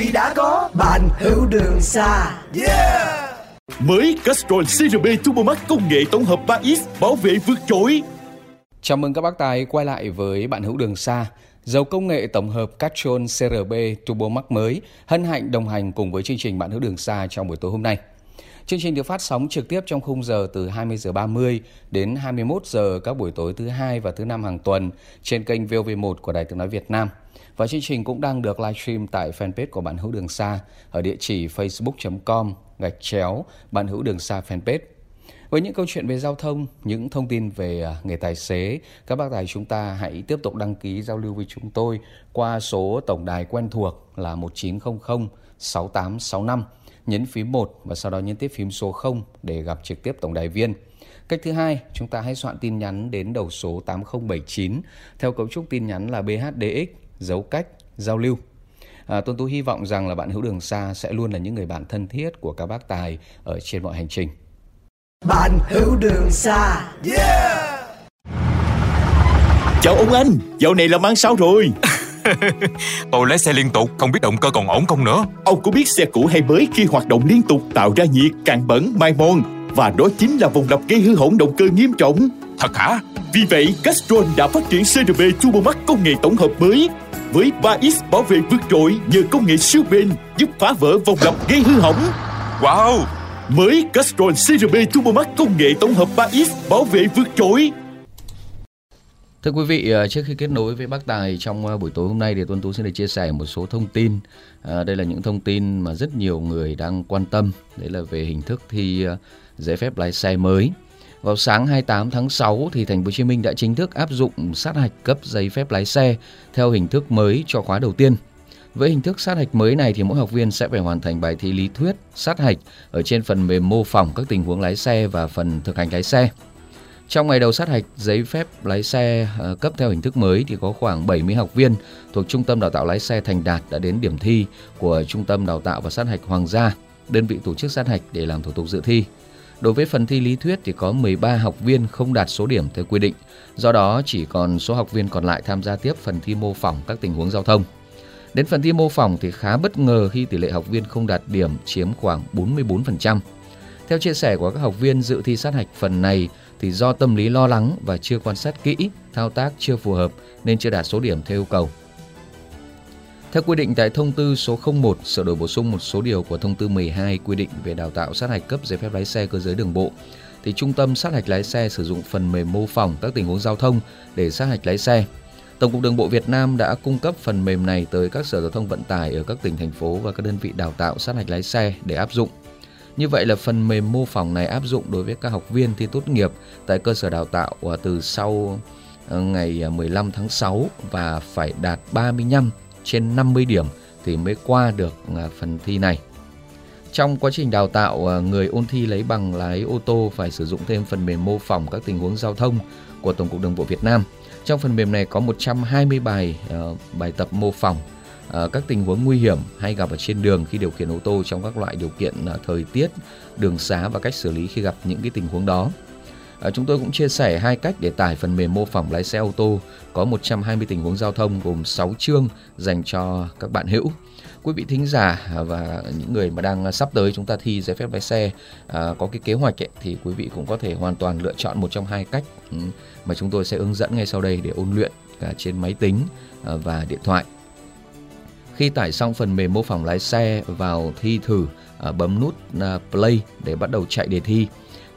vì đã có bạn hữu đường xa yeah Mới Castrol CRB Turbo Max công nghệ tổng hợp 3X bảo vệ vượt trội. Chào mừng các bác tài quay lại với bạn hữu đường xa. Dầu công nghệ tổng hợp Castrol CRB Turbo Max mới hân hạnh đồng hành cùng với chương trình bạn hữu đường xa trong buổi tối hôm nay. Chương trình được phát sóng trực tiếp trong khung giờ từ 20 giờ 30 đến 21 giờ các buổi tối thứ hai và thứ năm hàng tuần trên kênh VOV1 của Đài Tiếng nói Việt Nam. Và chương trình cũng đang được livestream tại fanpage của bạn hữu đường xa ở địa chỉ facebook.com gạch chéo bạn hữu đường xa fanpage. Với những câu chuyện về giao thông, những thông tin về à, nghề tài xế, các bác tài chúng ta hãy tiếp tục đăng ký giao lưu với chúng tôi qua số tổng đài quen thuộc là 1900 6865 nhấn phím 1 và sau đó nhấn tiếp phím số 0 để gặp trực tiếp tổng đài viên. Cách thứ hai, chúng ta hãy soạn tin nhắn đến đầu số 8079 theo cấu trúc tin nhắn là BHDX dấu cách giao lưu. À, Tôn Tú hy vọng rằng là bạn hữu đường xa sẽ luôn là những người bạn thân thiết của các bác tài ở trên mọi hành trình. bạn hữu đường xa yeah Chào ông anh, dạo này làm ăn sao rồi? Tôi lái xe liên tục, không biết động cơ còn ổn không nữa. Ông có biết xe cũ hay mới khi hoạt động liên tục tạo ra nhiệt, cạn bẩn, mai mòn và đó chính là vòng lặp gây hư hỏng động cơ nghiêm trọng. Thật hả? Vì vậy, Castrol đã phát triển CRB Turbo Max công nghệ tổng hợp mới với 3X bảo vệ vượt trội nhờ công nghệ siêu bền giúp phá vỡ vòng lặp gây hư hỏng. Wow! Mới Castrol CRB Turbo Max công nghệ tổng hợp 3X bảo vệ vượt trội. Thưa quý vị, à, trước khi kết nối với bác Tài trong à, buổi tối hôm nay thì Tuân Tú xin được chia sẻ một số thông tin. À, đây là những thông tin mà rất nhiều người đang quan tâm. Đấy là về hình thức thi giấy phép lái xe mới. Vào sáng 28 tháng 6 thì Thành phố Hồ Chí Minh đã chính thức áp dụng sát hạch cấp giấy phép lái xe theo hình thức mới cho khóa đầu tiên. Với hình thức sát hạch mới này thì mỗi học viên sẽ phải hoàn thành bài thi lý thuyết sát hạch ở trên phần mềm mô phỏng các tình huống lái xe và phần thực hành lái xe. Trong ngày đầu sát hạch giấy phép lái xe ờ, cấp theo hình thức mới thì có khoảng 70 học viên thuộc Trung tâm Đào tạo lái xe Thành Đạt đã đến điểm thi của Trung tâm Đào tạo và sát hạch Hoàng gia, đơn vị tổ chức sát hạch để làm thủ tục dự thi. Đối với phần thi lý thuyết thì có 13 học viên không đạt số điểm theo quy định, do đó chỉ còn số học viên còn lại tham gia tiếp phần thi mô phỏng các tình huống giao thông. Đến phần thi mô phỏng thì khá bất ngờ khi tỷ lệ học viên không đạt điểm chiếm khoảng 44%. Theo chia sẻ của các học viên dự thi sát hạch phần này thì do tâm lý lo lắng và chưa quan sát kỹ, thao tác chưa phù hợp nên chưa đạt số điểm theo yêu cầu. Theo quy định tại thông tư số 01 sửa đổi bổ sung một số điều của thông tư 12 quy định về đào tạo sát hạch cấp giấy phép lái xe cơ giới đường bộ, thì trung tâm sát hạch lái xe sử dụng phần mềm mô phỏng các tình huống giao thông để sát hạch lái xe. Tổng cục Đường bộ Việt Nam đã cung cấp phần mềm này tới các sở giao thông vận tải ở các tỉnh, thành phố và các đơn vị đào tạo sát hạch lái xe để áp dụng. Như vậy là phần mềm mô phỏng này áp dụng đối với các học viên thi tốt nghiệp tại cơ sở đào tạo ờ, từ sau ờ, ngày ờ, 15 tháng 6 và phải đạt 35 trên 50 điểm thì mới qua được à, phần thi này. Trong quá trình đào tạo, à, người ôn thi lấy bằng lái ô tô phải sử dụng thêm phần mềm mô phỏng các tình huống giao thông của Tổng cục Đường bộ Việt Nam. Trong phần mềm này có 120 bài uh, bài tập mô phỏng uh, các tình huống nguy hiểm hay gặp ở trên đường khi điều khiển ô tô trong các loại điều kiện uh, thời tiết, đường xá và cách xử lý khi gặp những cái tình huống đó. À, chúng tôi cũng chia sẻ hai cách để tải phần mềm mô phỏng lái xe ô tô có 120 tình huống giao thông gồm 6 chương dành cho các bạn hữu. Quý vị thính giả và những người mà đang sắp tới chúng ta thi giấy phép lái xe à, có cái kế hoạch ấy, thì quý vị cũng có thể hoàn toàn lựa chọn một trong hai cách ừ, mà chúng tôi sẽ hướng dẫn ngay sau đây để ôn luyện cả trên máy tính à, và điện thoại. Khi tải xong phần mềm mô phỏng lái xe vào thi thử, à, bấm nút play để bắt đầu chạy đề thi.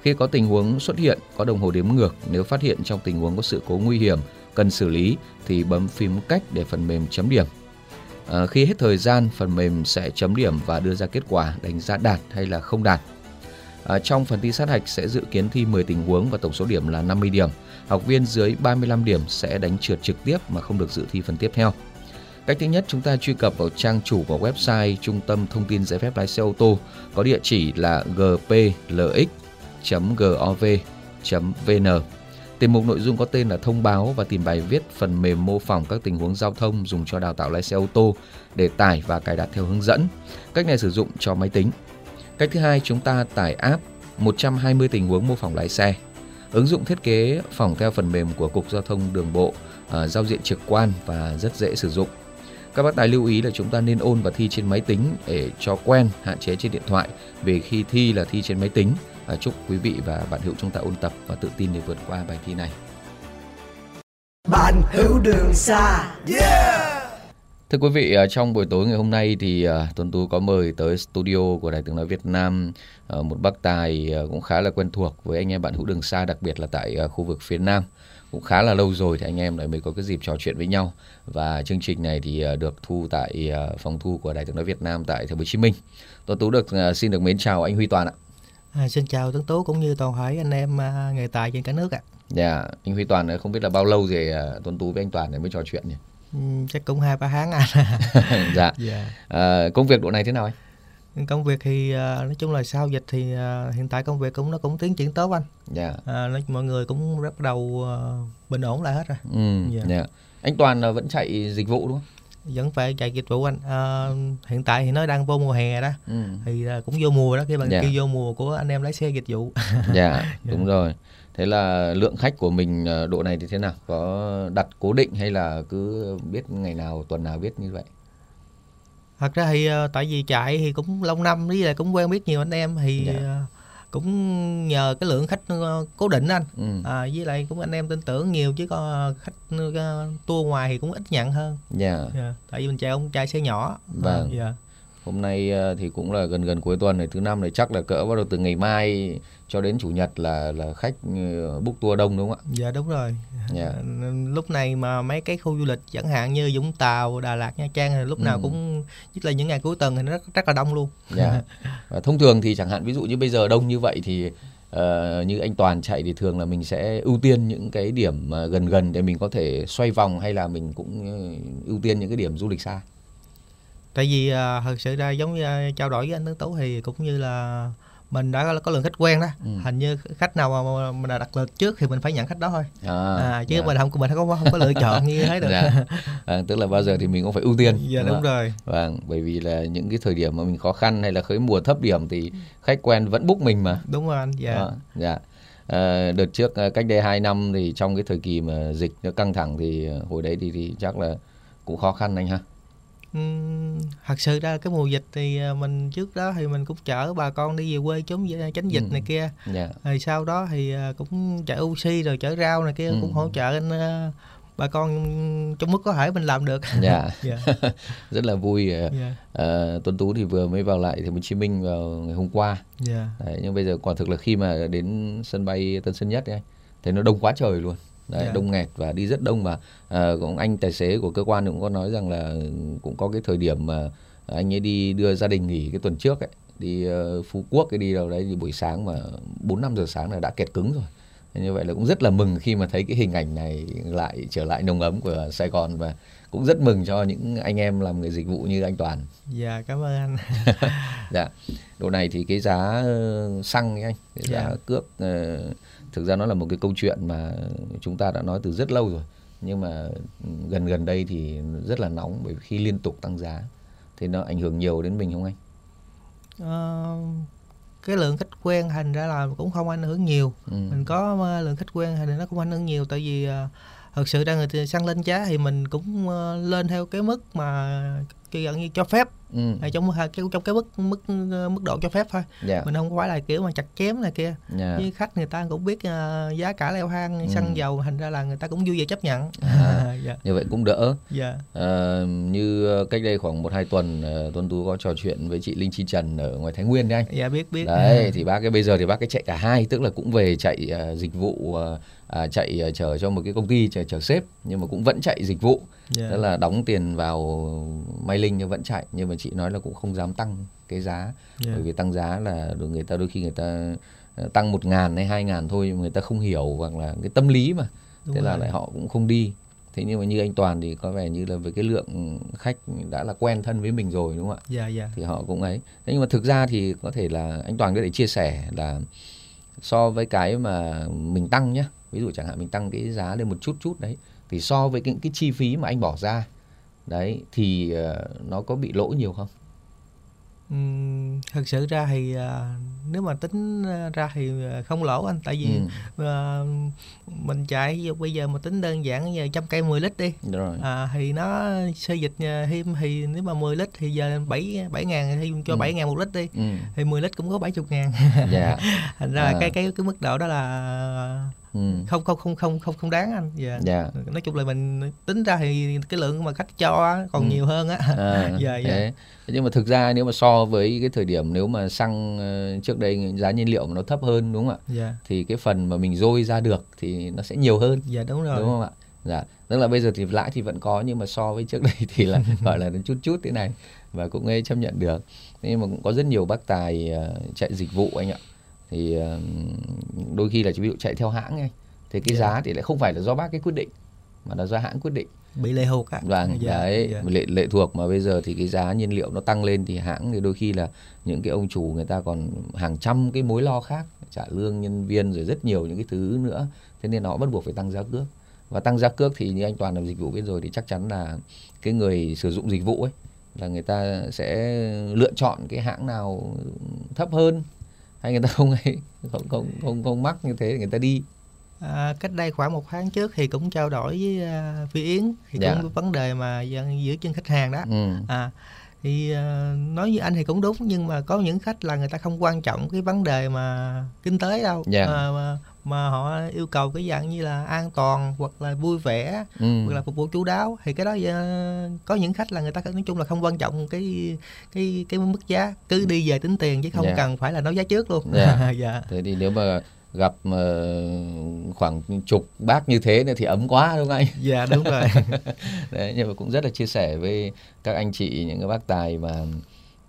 Khi có tình huống xuất hiện, có đồng hồ đếm ngược, nếu phát hiện trong tình huống có sự cố nguy hiểm, cần xử lý thì bấm phím cách để phần mềm chấm điểm. À, khi hết thời gian, phần mềm sẽ chấm điểm và đưa ra kết quả đánh giá đạt hay là không đạt. À, trong phần thi sát hạch sẽ dự kiến thi 10 tình huống và tổng số điểm là 50 điểm. Học viên dưới 35 điểm sẽ đánh trượt trực tiếp mà không được dự thi phần tiếp theo. Cách thứ nhất chúng ta truy cập vào trang chủ của website Trung tâm Thông tin giấy phép lái xe ô tô có địa chỉ là gplx gov.vn. Tìm mục nội dung có tên là thông báo và tìm bài viết phần mềm mô phỏng các tình huống giao thông dùng cho đào tạo lái xe ô tô để tải và cài đặt theo hướng dẫn. Cách này sử dụng cho máy tính. Cách thứ hai chúng ta tải app 120 tình huống mô phỏng lái xe. Ứng dụng thiết kế phỏng theo phần mềm của Cục Giao thông Đường bộ, à, giao diện trực quan và rất dễ sử dụng. Các bác tài lưu ý là chúng ta nên ôn và thi trên máy tính để cho quen, hạn chế trên điện thoại vì khi thi là thi trên máy tính. À, chúc quý vị và bạn hữu chúng ta ôn tập và tự tin để vượt qua bài thi này. Bạn hữu đường xa Yeah Thưa quý vị, à, trong buổi tối ngày hôm nay thì à, Tuấn Tú có mời tới studio của Đài Tiếng Nói Việt Nam à, một bác tài cũng khá là quen thuộc với anh em bạn hữu đường xa, đặc biệt là tại khu vực phía Nam. Cũng khá là lâu rồi thì anh em lại mới có cái dịp trò chuyện với nhau. Và chương trình này thì được thu tại phòng thu của Đài Tiếng Nói Việt Nam tại Thành phố Hồ Chí Minh. Tuấn Tú được xin được mến chào anh Huy Toàn ạ. À, xin chào Tuấn Tú cũng như toàn thể anh em nghề tài trên cả nước ạ. Dạ, anh Huy Toàn không biết là bao lâu rồi Tuấn Tú với anh Toàn mới trò chuyện nhỉ? Ừ, chắc cũng hai ba tháng anh dạ yeah. Dạ. à, công việc độ này thế nào anh công việc thì uh, nói chung là sau dịch thì uh, hiện tại công việc cũng nó cũng tiến triển tốt anh dạ yeah. à, nói, mọi người cũng bắt đầu uh, bình ổn lại hết rồi ừ, yeah. Dạ. Yeah. anh toàn vẫn chạy dịch vụ đúng không vẫn phải chạy dịch vụ anh à, hiện tại thì nó đang vô mùa hè đó ừ. thì uh, cũng vô mùa đó khi bạn yeah. kêu vô mùa của anh em lái xe dịch vụ dạ yeah, đúng rồi Thế là lượng khách của mình ờ, độ này thì thế nào? Có đặt cố định hay là cứ biết ngày nào tuần nào biết như vậy? Thật ra thì ờ, tại vì chạy thì cũng lâu năm với lại cũng quen biết nhiều anh em thì dạ. Ờ, cũng nhờ cái lượng khách cố định anh ừ. à, với lại cũng anh em tin tưởng nhiều chứ có khách tour ngoài thì cũng ít nhận hơn dạ. dạ. tại vì mình chạy ông chạy xe nhỏ vâng à, dạ. Hôm nay thì cũng là gần gần cuối tuần này thứ năm này chắc là cỡ bắt đầu từ ngày mai cho đến chủ nhật là là khách ờ, book tour đông đúng không ạ? Dạ đúng rồi. Yeah. Dạ. Lúc này mà mấy cái khu du lịch chẳng hạn như Vũng Tàu, Đà Lạt, Nha Trang thì lúc nào ừ. cũng nhất là những ngày cuối tuần thì nó rất, rất là đông luôn. Dạ. Và thông thường thì chẳng hạn ví dụ như bây giờ đông như vậy thì uh, như anh Toàn chạy thì thường là mình sẽ ưu tiên những cái điểm gần gần để mình có thể xoay vòng hay là mình cũng ưu tiên những cái điểm du lịch xa. Tại vì uh, thật sự ra giống như uh, trao đổi với anh Tấn Tú thì cũng như là mình đã có lượng khách quen đó. Ừ. hình như khách nào mà mình đã đặt lịch trước thì mình phải nhận khách đó thôi. À, à chứ dạ. mình không mình không có không có lựa chọn như thế được. Dạ. à, tức là bao giờ thì mình cũng phải ưu tiên dạ đúng, đúng rồi. Vâng bởi vì là những cái thời điểm mà mình khó khăn hay là khởi mùa thấp điểm thì khách quen vẫn book mình mà. Đúng rồi anh dạ. À, dạ. À, đợt trước à, cách đây 2 năm thì trong cái thời kỳ mà dịch nó căng thẳng thì hồi đấy thì, thì chắc là cũng khó khăn anh ha thật sự ra cái mùa dịch thì à, mình trước đó thì mình cũng chở bà con đi về quê trốn tránh dịch ừ. này kia yeah. Dạ. rồi sau đó thì à, cũng chở oxy rồi chở rau này kia ừ. cũng hỗ trợ anh à, bà con trong mức có thể mình làm được dạ yeah. yeah. rất là vui yeah. à, tuấn tú thì vừa mới vào lại thành phố hồ chí minh vào ngày hôm qua yeah. Đấy, nhưng bây giờ quả thực là khi mà đến sân bay tân sơn nhất ấy, thì nó đông quá trời luôn Đấy, yeah. Dạ. đông nghẹt và đi rất đông mà à, cũng anh tài xế của cơ quan cũng có nói rằng là cũng có cái thời điểm mà anh ấy đi đưa gia đình nghỉ cái tuần trước ấy đi uh, phú quốc cái đi đâu đấy thì buổi sáng mà bốn năm giờ sáng là đã kẹt cứng rồi như vậy là cũng rất là mừng khi mà thấy cái hình ảnh này lại trở lại nồng ấm của Sài Gòn và cũng rất mừng cho những anh em làm người dịch vụ như anh Toàn. Dạ cảm ơn anh. dạ. Độ này thì cái giá ờ, xăng ấy anh, cái giá dạ. cước uh, thực ra nó là một cái câu chuyện mà chúng ta đã nói từ rất lâu rồi nhưng mà gần gần đây thì rất là nóng bởi khi liên tục tăng giá thì nó ảnh hưởng nhiều đến mình không anh? Uh, cái lượng khách quen thành ra là cũng không ảnh hưởng nhiều ừ. mình có uh, lượng khách quen thì nó cũng ảnh hưởng nhiều tại vì uh, thực sự ra người xăng lên giá thì mình cũng uh, lên theo cái mức mà gần như cho phép ừ. trong cái trong cái mức mức mức độ cho phép thôi yeah. Dạ. mình không phải là kiểu mà chặt chém này kia yeah. Dạ. với khách người ta cũng biết uh, giá cả leo thang ừ. xăng dầu thành ra là người ta cũng vui vẻ chấp nhận à, yeah. Dạ. như vậy cũng đỡ yeah. à, như cách đây khoảng một hai tuần tuấn tú có trò chuyện với chị linh chi trần ở ngoài thái nguyên đấy anh dạ biết biết đấy thì bác cái bây giờ thì bác cái chạy cả hai tức là cũng về chạy uh, dịch vụ uh, à, chạy uh, chở cho một cái công ty chở chở sếp nhưng mà cũng vẫn chạy dịch vụ yeah. tức là đóng tiền vào may linh nhưng vẫn chạy nhưng mà chị nói là cũng không dám tăng cái giá. Yeah. bởi vì tăng giá là người ta đôi khi người ta ờ, tăng một ngàn hay hai ngàn thôi nhưng người ta không hiểu hoặc là cái tâm lý mà. Đúng thế rồi. là lại họ cũng không đi. Thế nhưng mà như anh Toàn thì có vẻ như là với cái lượng khách đã là quen thân với mình rồi đúng không ạ? Dạ dạ. Thì họ cũng ấy. Thế nhưng mà thực ra thì có thể là anh Toàn có thể chia sẻ là so với cái mà mình tăng nhá ví dụ chẳng hạn mình tăng cái giá lên một chút chút đấy thì so với cái, cái chi phí mà anh bỏ ra đấy thì uh, nó có bị lỗ nhiều không thực sự ra thì à, nếu mà tính à, ra thì không lỗ anh tại vì ừ. à, mình chạy bây giờ mà tính đơn giản giờ trăm cây 10 lít đi rồi à, thì nó xây dịch thêm thì nếu mà 10 lít thì giờ 7 7 ngàn thì cho Ừ. 7 ngàn một lít đi ừ. thì 10 lít cũng có 70 ngàn dạ thành ra À. cái cái cái mức độ đó là ừ. không không không không không không đáng anh. Dạ. Dạ. Nói chung là mình tính ra thì cái lượng mà khách cho còn Ừ. nhiều hơn á. À, Dạ, dạ. thế. Nhưng mà thực ra nếu mà so với cái thời điểm nếu mà xăng ờ, trước đây giá nhiên liệu mà nó thấp hơn đúng không ạ? Dạ. Thì cái phần mà mình dôi ra được thì nó sẽ nhiều hơn. Dạ đúng rồi. Đúng không ạ? Dạ. Tức là bây giờ thì lãi thì vẫn có nhưng mà so với trước đây thì là gọi là chút chút thế này và cũng ấy chấp nhận được. Nhưng mà cũng có rất nhiều bác tài ờ, chạy dịch vụ anh ạ thì ờ, đôi khi là ví dụ chạy theo hãng ấy thì cái Dạ. giá thì lại không phải là do bác cái quyết định mà là do hãng quyết định bị lệ thuộc á Vâng, Dạ, đấy, dạ. lệ lệ thuộc mà bây giờ thì cái giá nhiên liệu nó tăng lên thì hãng thì đôi khi là những cái ông chủ người ta còn hàng trăm cái mối lo khác, trả lương nhân viên rồi rất nhiều những cái thứ nữa. Thế nên họ bắt buộc phải tăng giá cước. Và tăng giá cước thì như anh Toàn làm dịch vụ biết rồi thì chắc chắn là cái người sử dụng dịch vụ ấy là người ta sẽ lựa chọn cái hãng nào thấp hơn hay người ta không ấy không không không, không mắc như thế người ta đi. À, cách đây khoảng một tháng trước thì cũng trao đổi với à, Phi Yến thì Dạ. cũng vấn đề mà dân giữ chân khách hàng đó Ừ. à thì à, nói với anh thì cũng đúng nhưng mà có những khách là người ta không quan trọng cái vấn đề mà kinh tế đâu Dạ. à, mà, mà họ yêu cầu cái dạng như là an toàn hoặc là vui vẻ Ừ. hoặc là phục vụ chú đáo thì cái đó à, có những khách là người ta nói chung là không quan trọng cái cái cái mức giá cứ đi về tính tiền chứ không Dạ. cần phải là nói giá trước luôn Dạ. dạ Thế thì nếu mà gặp ờ, khoảng chục bác như thế nữa thì ấm quá đúng không anh? dạ đúng rồi Đấy, nhưng mà cũng rất là chia sẻ với các anh chị những cái bác tài mà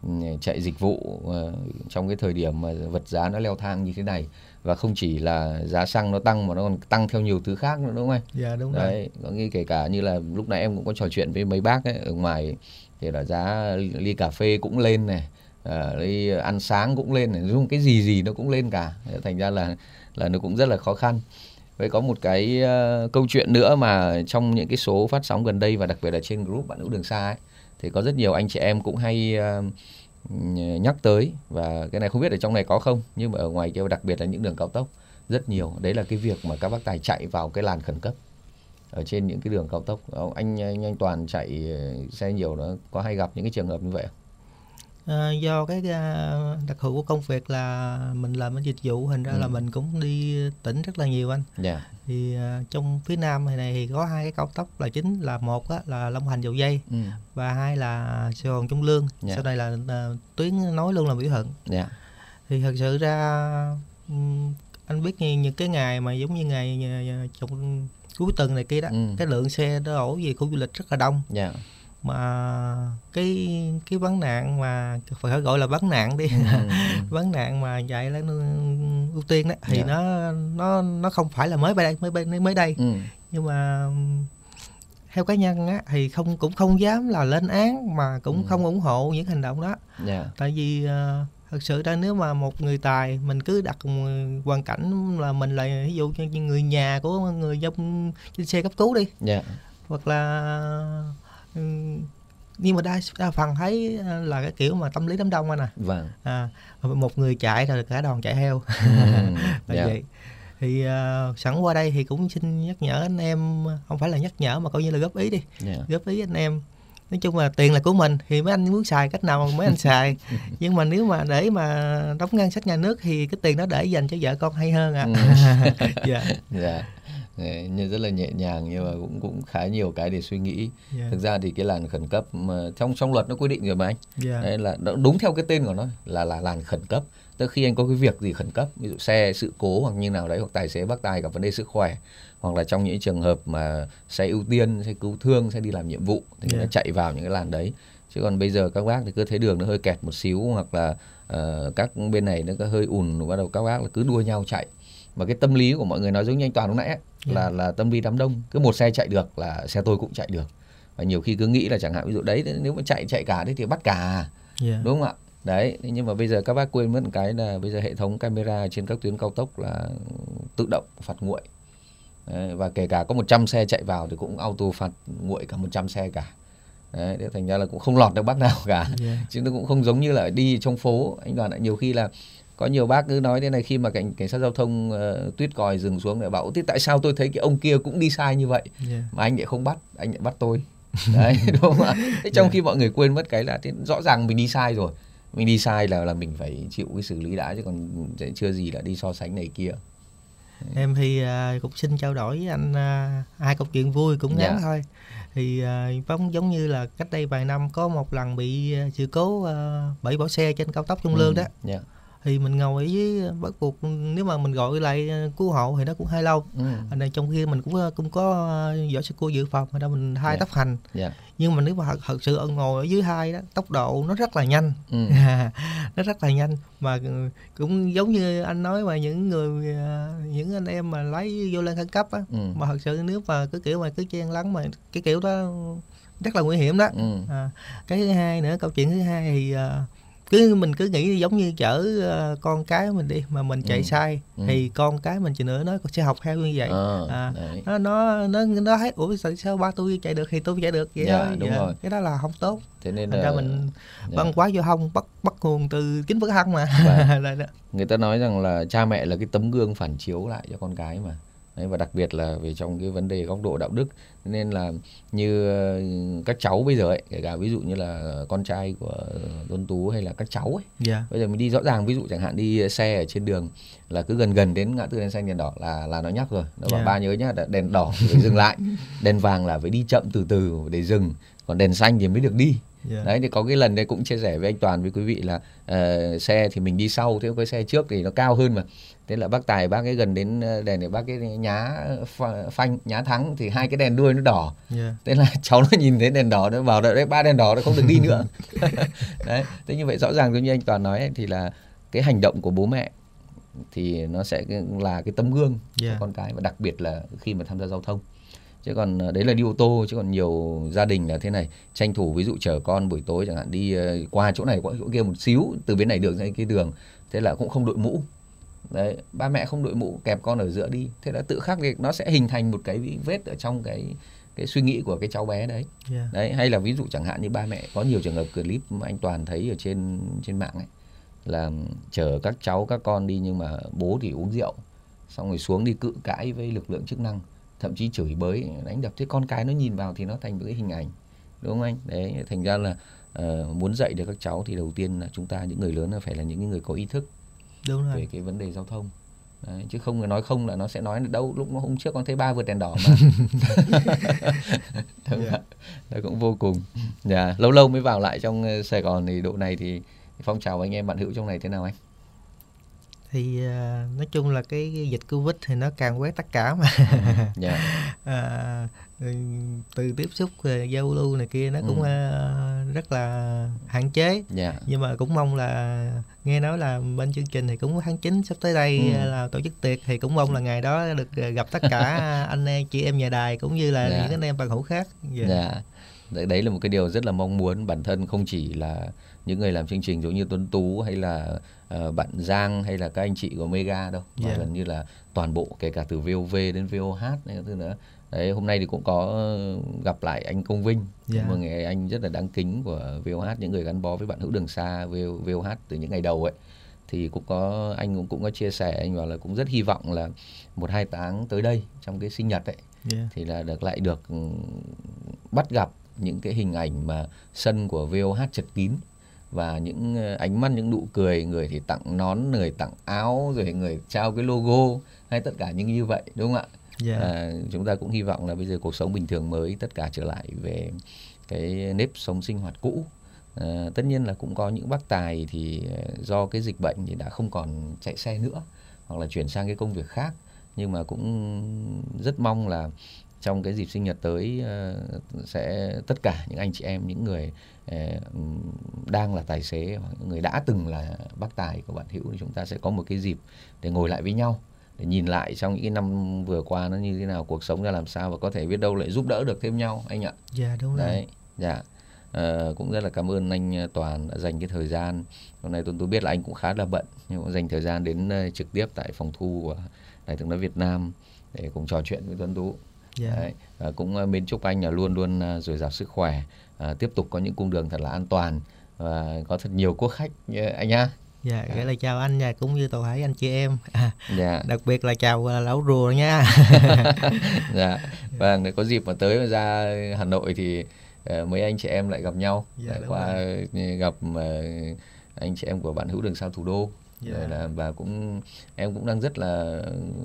ừ, chạy dịch vụ ờ, trong cái thời điểm mà vật giá nó leo thang như thế này và không chỉ là giá xăng nó tăng mà nó còn tăng theo nhiều thứ khác nữa đúng không anh? dạ đúng rồi Đấy, có nghĩa kể cả như là lúc nãy em cũng có trò chuyện với mấy bác ấy, ở ngoài thì là giá ly, cà phê cũng lên này, à, ly ăn sáng cũng lên này, chung cái gì gì nó cũng lên cả. Thành ra là là nó cũng rất là khó khăn. Vậy có một cái ờ, câu chuyện nữa mà trong những cái số phát sóng gần đây và đặc biệt là trên group bạn hữu đường xa ấy thì có rất nhiều anh chị em cũng hay ờ, nhắc tới. Và cái này không biết ở trong này có không nhưng mà ở ngoài kia đặc biệt là những đường cao tốc rất nhiều. Đấy là cái việc mà các bác tài chạy vào cái làn khẩn cấp ở trên những cái đường cao tốc. Anh anh, anh toàn chạy ờ, xe nhiều đó có hay gặp những cái trường hợp như vậy không? À, do cái à, đặc thù của công việc là mình làm ở dịch vụ thành ra Ừ. là mình cũng đi tỉnh rất là nhiều anh Dạ. thì à, trong phía nam này, này thì có hai cái cao tốc là chính là một á, là long thành dầu dây Ừ. và hai là sài gòn trung lương Dạ. sau đây là à, tuyến nối luôn là biểu thuận Dạ. thì thật sự ra anh biết như những cái ngày mà giống như ngày trong cuối tuần này kia đó Ừ. cái lượng xe đổ về khu du lịch rất là đông Dạ. Mà cái cái vấn nạn mà phải gọi là vấn nạn đi Ừ. vấn nạn mà chạy lên ưu tiên đó thì Dạ. nó nó nó không phải là mới đây mới đây mới đây Ừ. nhưng mà theo cá nhân á thì không cũng không dám là lên án mà cũng Ừ. không ủng hộ những hành động đó Dạ. tại vì ờ, thật sự ra nếu mà một người tài mình cứ đặt hoàn cảnh là mình là ví dụ như người nhà của người dân trên xe cấp cứu đi Dạ. hoặc là nhưng mà đa, đa phần thấy ờ, là cái kiểu mà tâm lý đám đông anh à Vâng. à, một người chạy rồi cả đoàn chạy theo Ừ. là Dạ. vậy thì ờ, sẵn qua đây thì cũng xin nhắc nhở anh em không phải là nhắc nhở mà coi như là góp ý đi Dạ. góp ý anh em nói chung là tiền là của mình thì mấy anh muốn xài cách nào mấy anh xài nhưng mà nếu mà để mà đóng ngân sách nhà nước thì cái tiền đó để dành cho vợ con hay hơn à dạ Dạ. Đấy, rất là nhẹ nhàng nhưng mà cũng cũng khá nhiều cái để suy nghĩ. dạ Thực ra thì cái làn khẩn cấp mà trong trong luật nó quy định rồi mà anh. dạ Đấy là đúng theo cái tên của nó là là làn khẩn cấp. Tức khi anh có cái việc gì khẩn cấp, ví dụ xe sự cố hoặc như nào đấy hoặc tài xế bác tài gặp vấn đề sức khỏe hoặc là trong những trường hợp mà xe ưu tiên, xe cứu thương, xe đi làm nhiệm vụ thì Dạ. nó chạy vào những cái làn đấy. Chứ còn bây giờ các bác thì cứ thấy đường nó hơi kẹt một xíu hoặc là ờ, các bên này nó có hơi ùn bắt đầu các bác là cứ đua nhau chạy mà cái tâm lý của mọi người nói giống như anh Toàn lúc nãy ấy, Dạ. là là tâm lý đám đông. Cứ một xe chạy được là xe tôi cũng chạy được. Và nhiều khi cứ nghĩ là chẳng hạn ví dụ đấy nếu mà chạy chạy cả đấy thì bắt cả. Dạ. đúng không ạ? Đấy nhưng mà bây giờ các bác quên mất một cái là bây giờ hệ thống camera trên các tuyến cao tốc là tự động phạt nguội. Đấy, và kể cả có 100 xe chạy vào thì cũng auto phạt nguội cả 100 xe cả. Đấy thành ra là cũng không lọt được bác nào cả. Dạ. chứ nó cũng không giống như là đi trong phố. Anh đoàn ạ nhiều khi là có nhiều bác cứ nói thế này khi mà cảnh cảnh sát giao thông uh, tuyết còi dừng xuống để bảo thế tại sao tôi thấy cái ông kia cũng đi sai như vậy? Dạ. mà anh lại không bắt anh lại bắt tôi. Đấy đúng không ạ? Thế trong khi mọi người quên mất cái là thế rõ ràng mình đi sai rồi. Mình đi sai là là mình phải chịu cái xử lý đã chứ còn chưa gì là đi so sánh này kia. Em thì à, cũng xin trao đổi với anh à, hai câu chuyện vui cũng ngắn Dạ. thôi. Thì à, giống giống như là cách đây vài năm có một lần bị à, sự cố à, bẫy bỏ xe trên cao tốc Trung Lương đó. dạ thì mình ngồi dưới bắt buộc nếu mà mình gọi lại cứu hộ thì nó cũng hơi lâu ừ. Ra trong khi mình cũng à, cũng có à, võ sư cô dự phòng đâu mình hai Dạ. tốc hành dạ nhưng mà nếu mà thật, sự ngồi ở dưới hai đó tốc độ nó rất là nhanh ừ. nó rất là nhanh mà ừ, cũng giống như anh nói mà những người à, những anh em mà lấy vô lên khẩn cấp á Ừ. mà thật sự nếu mà cái kiểu mà cứ chen lấn mà cái kiểu đó rất là nguy hiểm đó Ừ. à, cái thứ hai nữa câu chuyện thứ hai thì à, cứ mình cứ nghĩ giống như chở à, con cái mình đi mà mình chạy Ừ. sai Ừ. thì con cái mình chừng nữa nó sẽ học theo như vậy Ờ, à, đấy. nó nó nó nó thấy ủa tại sao ba tôi chạy được thì tôi chạy được vậy Dạ, thôi đúng rồi. cái đó là không tốt thế nên thành là ra mình dạ. văn hóa giao thông bắt bắt nguồn từ chính bản thân mà Vâng. Người ta nói rằng là cha mẹ là cái tấm gương phản chiếu lại cho con cái mà Đấy, và đặc biệt là về trong cái vấn đề góc độ đạo đức. Nên là như ờ, các cháu bây giờ ấy kể cả ví dụ như là con trai của Tuấn Tú hay là các cháu ấy dạ. bây giờ mình đi rõ ràng ví dụ chẳng hạn đi xe ở trên đường là cứ gần gần đến ngã tư đèn xanh đèn đỏ là là nó nhắc rồi. Nó bảo Dạ. ba nhớ nhá đèn đỏ phải dừng lại. Đèn vàng là phải đi chậm từ từ để dừng còn đèn xanh thì mới được đi dạ. Đấy thì có cái lần đấy cũng chia sẻ với anh Toàn với quý vị là ờ, xe thì mình đi sau thế cái xe trước thì nó cao hơn mà. Thế là bác Tài bác ấy gần đến ờ, đèn để bác cái nhá pha- phanh nhá thắng thì hai cái đèn đuôi nó đỏ. Dạ. Thế là cháu nó nhìn thấy đèn đỏ nó bảo đấy đấy, ba đèn đỏ nó không được đi nữa. Đấy thế như vậy rõ ràng giống như anh Toàn nói ấy, thì là cái hành động của bố mẹ thì nó sẽ là cái tấm gương Dạ. cho con cái và đặc biệt là khi mà tham gia giao thông chứ còn ờ, đấy là đi ô tô chứ còn nhiều gia đình là thế này tranh thủ ví dụ chở con buổi tối chẳng hạn đi ờ, qua chỗ này qua chỗ kia một xíu từ bên này đường sang kia đường thế là cũng không đội mũ. Đấy ba mẹ không đội mũ kẹp con ở giữa đi. Thế là tự khắc thì nó sẽ hình thành một cái vết ở trong cái cái suy nghĩ của cái cháu bé đấy. Dạ đấy hay là ví dụ chẳng hạn như ba mẹ có nhiều trường hợp clip mà anh toàn thấy ở trên trên mạng ấy là chở các cháu các con đi nhưng mà bố thì uống rượu xong rồi xuống đi cự cãi với lực lượng chức năng thậm chí chửi bới đánh đập. Thế con cái nó nhìn vào thì nó thành một cái hình ảnh đúng không anh? Đấy thành ra là ờ, muốn dạy được các cháu thì đầu tiên là chúng ta những người lớn là phải là những người có ý thức đúng về rồi cái vấn đề giao thông. Đấy, chứ không nói không là nó sẽ nói là đâu lúc nó hôm trước con thấy ba vượt đèn đỏ mà. Đúng Dạ. không ạ? Đấy cũng vô cùng. Dạ lâu lâu mới vào lại trong ờ, Sài Gòn thì độ này thì phong trào anh em bạn hữu trong này thế nào anh thì à, nói chung là cái, dịch covid thì nó càng quét tất cả mà dạ à, ừ, từ tiếp xúc về giao lưu này kia nó cũng Ừ. rất là hạn chế dạ nhưng mà cũng mong là nghe nói là bên chương trình thì cũng tháng 9 sắp tới đây Ừ. là tổ chức tiệc thì cũng mong là ngày đó được gặp tất cả anh em chị em nhà đài cũng như là Dạ. những anh em bằng hữu khác dạ. dạ đấy, đấy là một cái điều rất là mong muốn bản thân không chỉ là những người làm chương trình giống như Tuấn Tú hay là ờ, bạn Giang hay là các anh chị của Mega đâu mà Dạ. gần như là toàn bộ kể cả từ VOV đến VOH này thứ nữa đấy hôm nay thì cũng có ờ, gặp lại anh Công Vinh Dạ. một người anh rất là đáng kính của VOH những người gắn bó với bạn hữu đường xa VO VOH từ những ngày đầu ấy thì cũng có anh cũng cũng có chia sẻ anh bảo là cũng rất hy vọng là một hai tháng tới đây trong cái sinh nhật ấy Dạ. thì là được lại được ừ, bắt gặp những cái hình ảnh mà sân của VOH chật kín và những ờ, ánh mắt những nụ cười người thì tặng nón người tặng áo rồi người trao cái logo hay tất cả những như vậy đúng không ạ? Dạ. à, chúng ta cũng hy vọng là bây giờ cuộc sống bình thường mới tất cả trở lại về cái nếp sống sinh hoạt cũ. À, tất nhiên là cũng có những bác tài thì ờ, do cái dịch bệnh thì đã không còn chạy xe nữa hoặc là chuyển sang cái công việc khác. Nhưng mà cũng rất mong là trong cái dịp sinh nhật tới ờ, sẽ tất cả những anh chị em những người ờ, đang là tài xế hoặc những người đã từng là bác tài của bạn hữu thì chúng ta sẽ có một cái dịp để ngồi lại với nhau để nhìn lại trong những cái năm vừa qua nó như thế nào cuộc sống ra làm sao và có thể biết đâu lại giúp đỡ được thêm nhau anh ạ. Dạ đúng rồi. Đấy dạ. À, cũng rất là cảm ơn anh Toàn đã dành cái thời gian. Hôm nay tôi tôi biết là anh cũng khá là bận nhưng cũng dành thời gian đến uh, trực tiếp tại phòng thu của đài tiếng nói Việt Nam để cùng trò chuyện với Tuấn Tú dạ. Đấy, à, cũng uh, mến chúc anh là luôn luôn uh, dồi dào sức khỏe à, tiếp tục có những cung đường thật là an toàn và có thật nhiều quốc khách anh nhá. Dạ gửi lời chào anh và cũng như toàn thể anh chị em. Dạ. đặc biệt là chào lão rùa nha dạ. Vâng để có dịp mà tới mà ra Hà Nội thì mấy anh chị em lại gặp nhau. Dạ, lại qua gặp uh, anh chị em của bạn hữu đường sao thủ đô. Dạ. rồi là và cũng em cũng đang rất là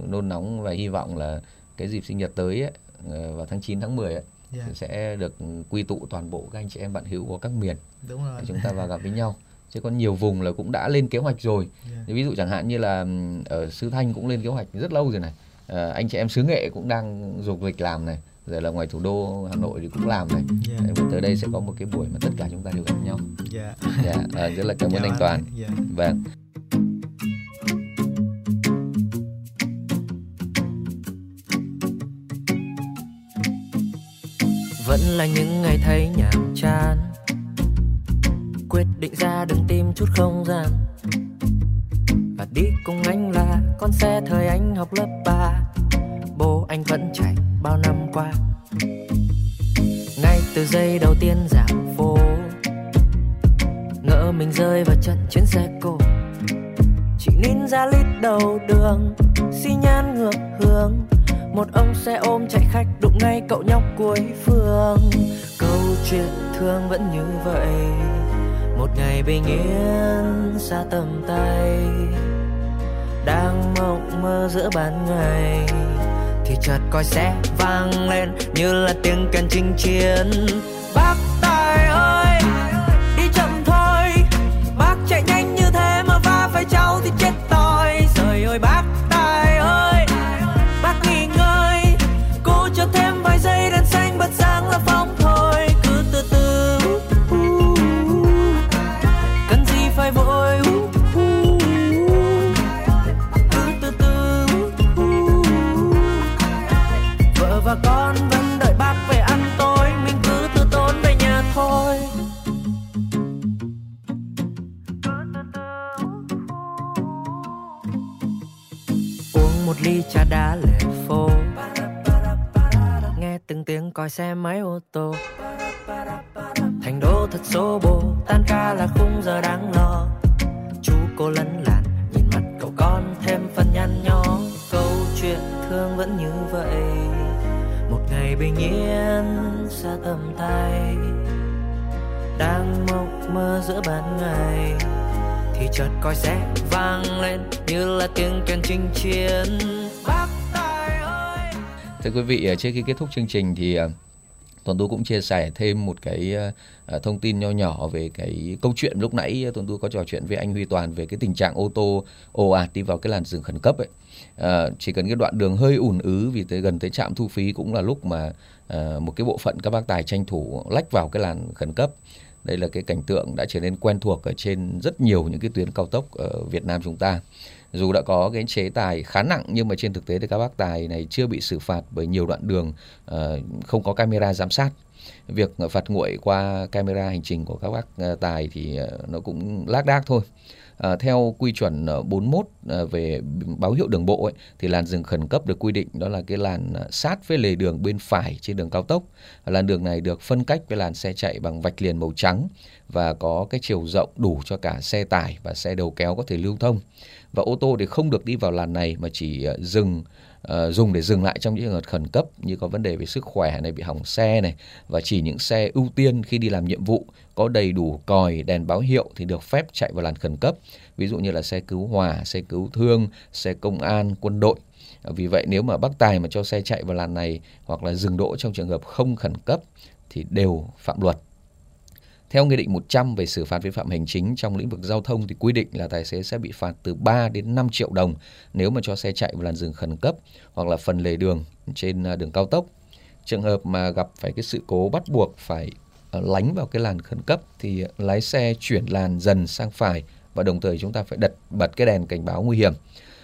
nôn nóng và hy vọng là cái dịp sinh nhật tới ấy, ờ, vào tháng 9 tháng 10 ấy, dạ. thì sẽ được quy tụ toàn bộ các anh chị em bạn hữu của các miền. Đúng rồi. Để chúng ta vào gặp với nhau. Chứ còn nhiều vùng là cũng đã lên kế hoạch rồi. Dạ. ví dụ chẳng hạn như là ở xứ thanh cũng lên kế hoạch rất lâu rồi này. Ờ, anh chị em xứ nghệ cũng đang dục dịch làm này. Rồi là ngoài thủ đô hà nội thì cũng làm này. Dạ. Đấy, và tới đây sẽ có một cái buổi mà tất cả chúng ta đều gặp nhau. Dạ. Dạ ờ, rất là cảm ơn Chào anh toàn. dạ. Vâng vẫn là những ngày thấy nhàm chán. Quyết định ra đừng tìm chút không gian. Và đi cùng anh là con xe thời anh học lớp 3 bố anh vẫn chạy bao năm qua. Ngay từ giây đầu tiên dạo phố, ngỡ mình rơi vào trận chuyến xe cổ chị nín ra lít đầu đường, xi nhan ngược hướng một ông xe ôm chạy khách đụng ngay cậu nhóc cuối phường câu chuyện thương vẫn như vậy. Một ngày bình yên xa tầm tay. Đang mộng mơ giữa ban ngày. Thì chợt coi xe vang lên như là tiếng kèn chinh chiến. Bác ngoài xe máy ô tô. Thành đô thật xô bồ, tan ca là khung giờ đáng lo. Chú cô lấn làn, nhìn mặt cậu con thêm phần nhăn nhó. Câu chuyện thương vẫn như vậy, một ngày bình yên xa tầm tay. Đang mộng mơ giữa ban ngày, thì chợt coi xe vang lên, như là tiếng kèn chinh chiến. Thưa quý vị, ờ, trước khi kết thúc chương trình thì tuần Tuấn Tú cũng chia sẻ thêm một cái ờ, thông tin nho nhỏ về cái câu chuyện lúc nãy Tuấn Tú có trò chuyện với anh Huy Toàn về cái tình trạng ô tô ồ ạt đi vào cái làn dừng khẩn cấp ấy. Chỉ cần cái đoạn đường hơi ùn ứ vì tới gần tới trạm thu phí cũng là lúc mà một cái bộ phận các bác tài tranh thủ lách vào cái làn khẩn cấp. Đây là cái cảnh tượng đã trở nên quen thuộc ở trên rất nhiều những cái tuyến cao tốc ở Việt Nam chúng ta dù đã có cái chế tài khá nặng nhưng mà trên thực tế thì các bác tài này chưa bị xử phạt bởi nhiều đoạn đường uh, không có camera giám sát. Việc phạt nguội qua camera hành trình của các bác ờ, tài thì ờ, nó cũng lác đác thôi. À, theo quy chuẩn ờ, 41 ờ, về báo hiệu đường bộ ấy, thì làn dừng khẩn cấp được quy định đó là cái làn sát với lề đường bên phải trên đường cao tốc. Làn đường này được phân cách với làn xe chạy bằng vạch liền màu trắng và có cái chiều rộng đủ cho cả xe tải và xe đầu kéo có thể lưu thông và ô tô thì không được đi vào làn này mà chỉ dừng Ờ, dùng để dừng lại trong những trường hợp khẩn cấp như có vấn đề về sức khỏe này, bị hỏng xe này và chỉ những xe ưu tiên khi đi làm nhiệm vụ có đầy đủ còi, đèn báo hiệu thì được phép chạy vào làn khẩn cấp. Ví dụ như là xe cứu hỏa, xe cứu thương, xe công an, quân đội. Ờ, vì vậy nếu mà bác tài mà cho xe chạy vào làn này hoặc là dừng đỗ trong trường hợp không khẩn cấp thì đều phạm luật theo Nghị định 100 về xử phạt vi phạm hành chính trong lĩnh vực giao thông thì quy định là tài xế sẽ bị phạt từ 3 đến 5 triệu đồng nếu mà cho xe chạy vào làn dừng khẩn cấp hoặc là phần lề đường trên à, đường cao tốc. Trường hợp mà gặp phải cái sự cố bắt buộc phải à, lánh vào cái làn khẩn cấp thì lái xe chuyển làn dần sang phải và đồng thời chúng ta phải đặt bật cái đèn cảnh báo nguy hiểm.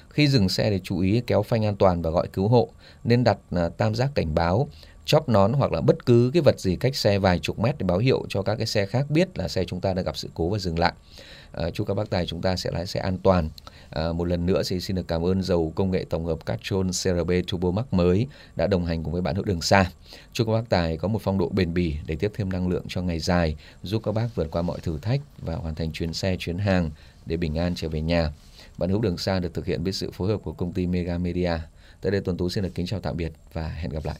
Khi dừng xe thì chú ý kéo phanh an toàn và gọi cứu hộ, nên đặt à, tam giác cảnh báo, chóp nón hoặc là bất cứ cái vật gì cách xe vài chục mét để báo hiệu cho các cái xe khác biết là xe chúng ta đã gặp sự cố và dừng lại. À, chúc các bác tài chúng ta sẽ lái xe an toàn. À, một lần nữa thì xin được cảm ơn dầu công nghệ tổng hợp Castrol CRB Turbo Max mới đã đồng hành cùng với bạn hữu đường xa. Chúc các bác tài có một phong độ bền bỉ để tiếp thêm năng lượng cho ngày dài, giúp các bác vượt qua mọi thử thách và hoàn thành chuyến xe chuyến hàng để bình an trở về nhà. Bạn hữu đường xa được thực hiện với sự phối hợp của công ty Mega Media. Tới đây Tuấn Tú xin được kính chào tạm biệt và hẹn gặp lại.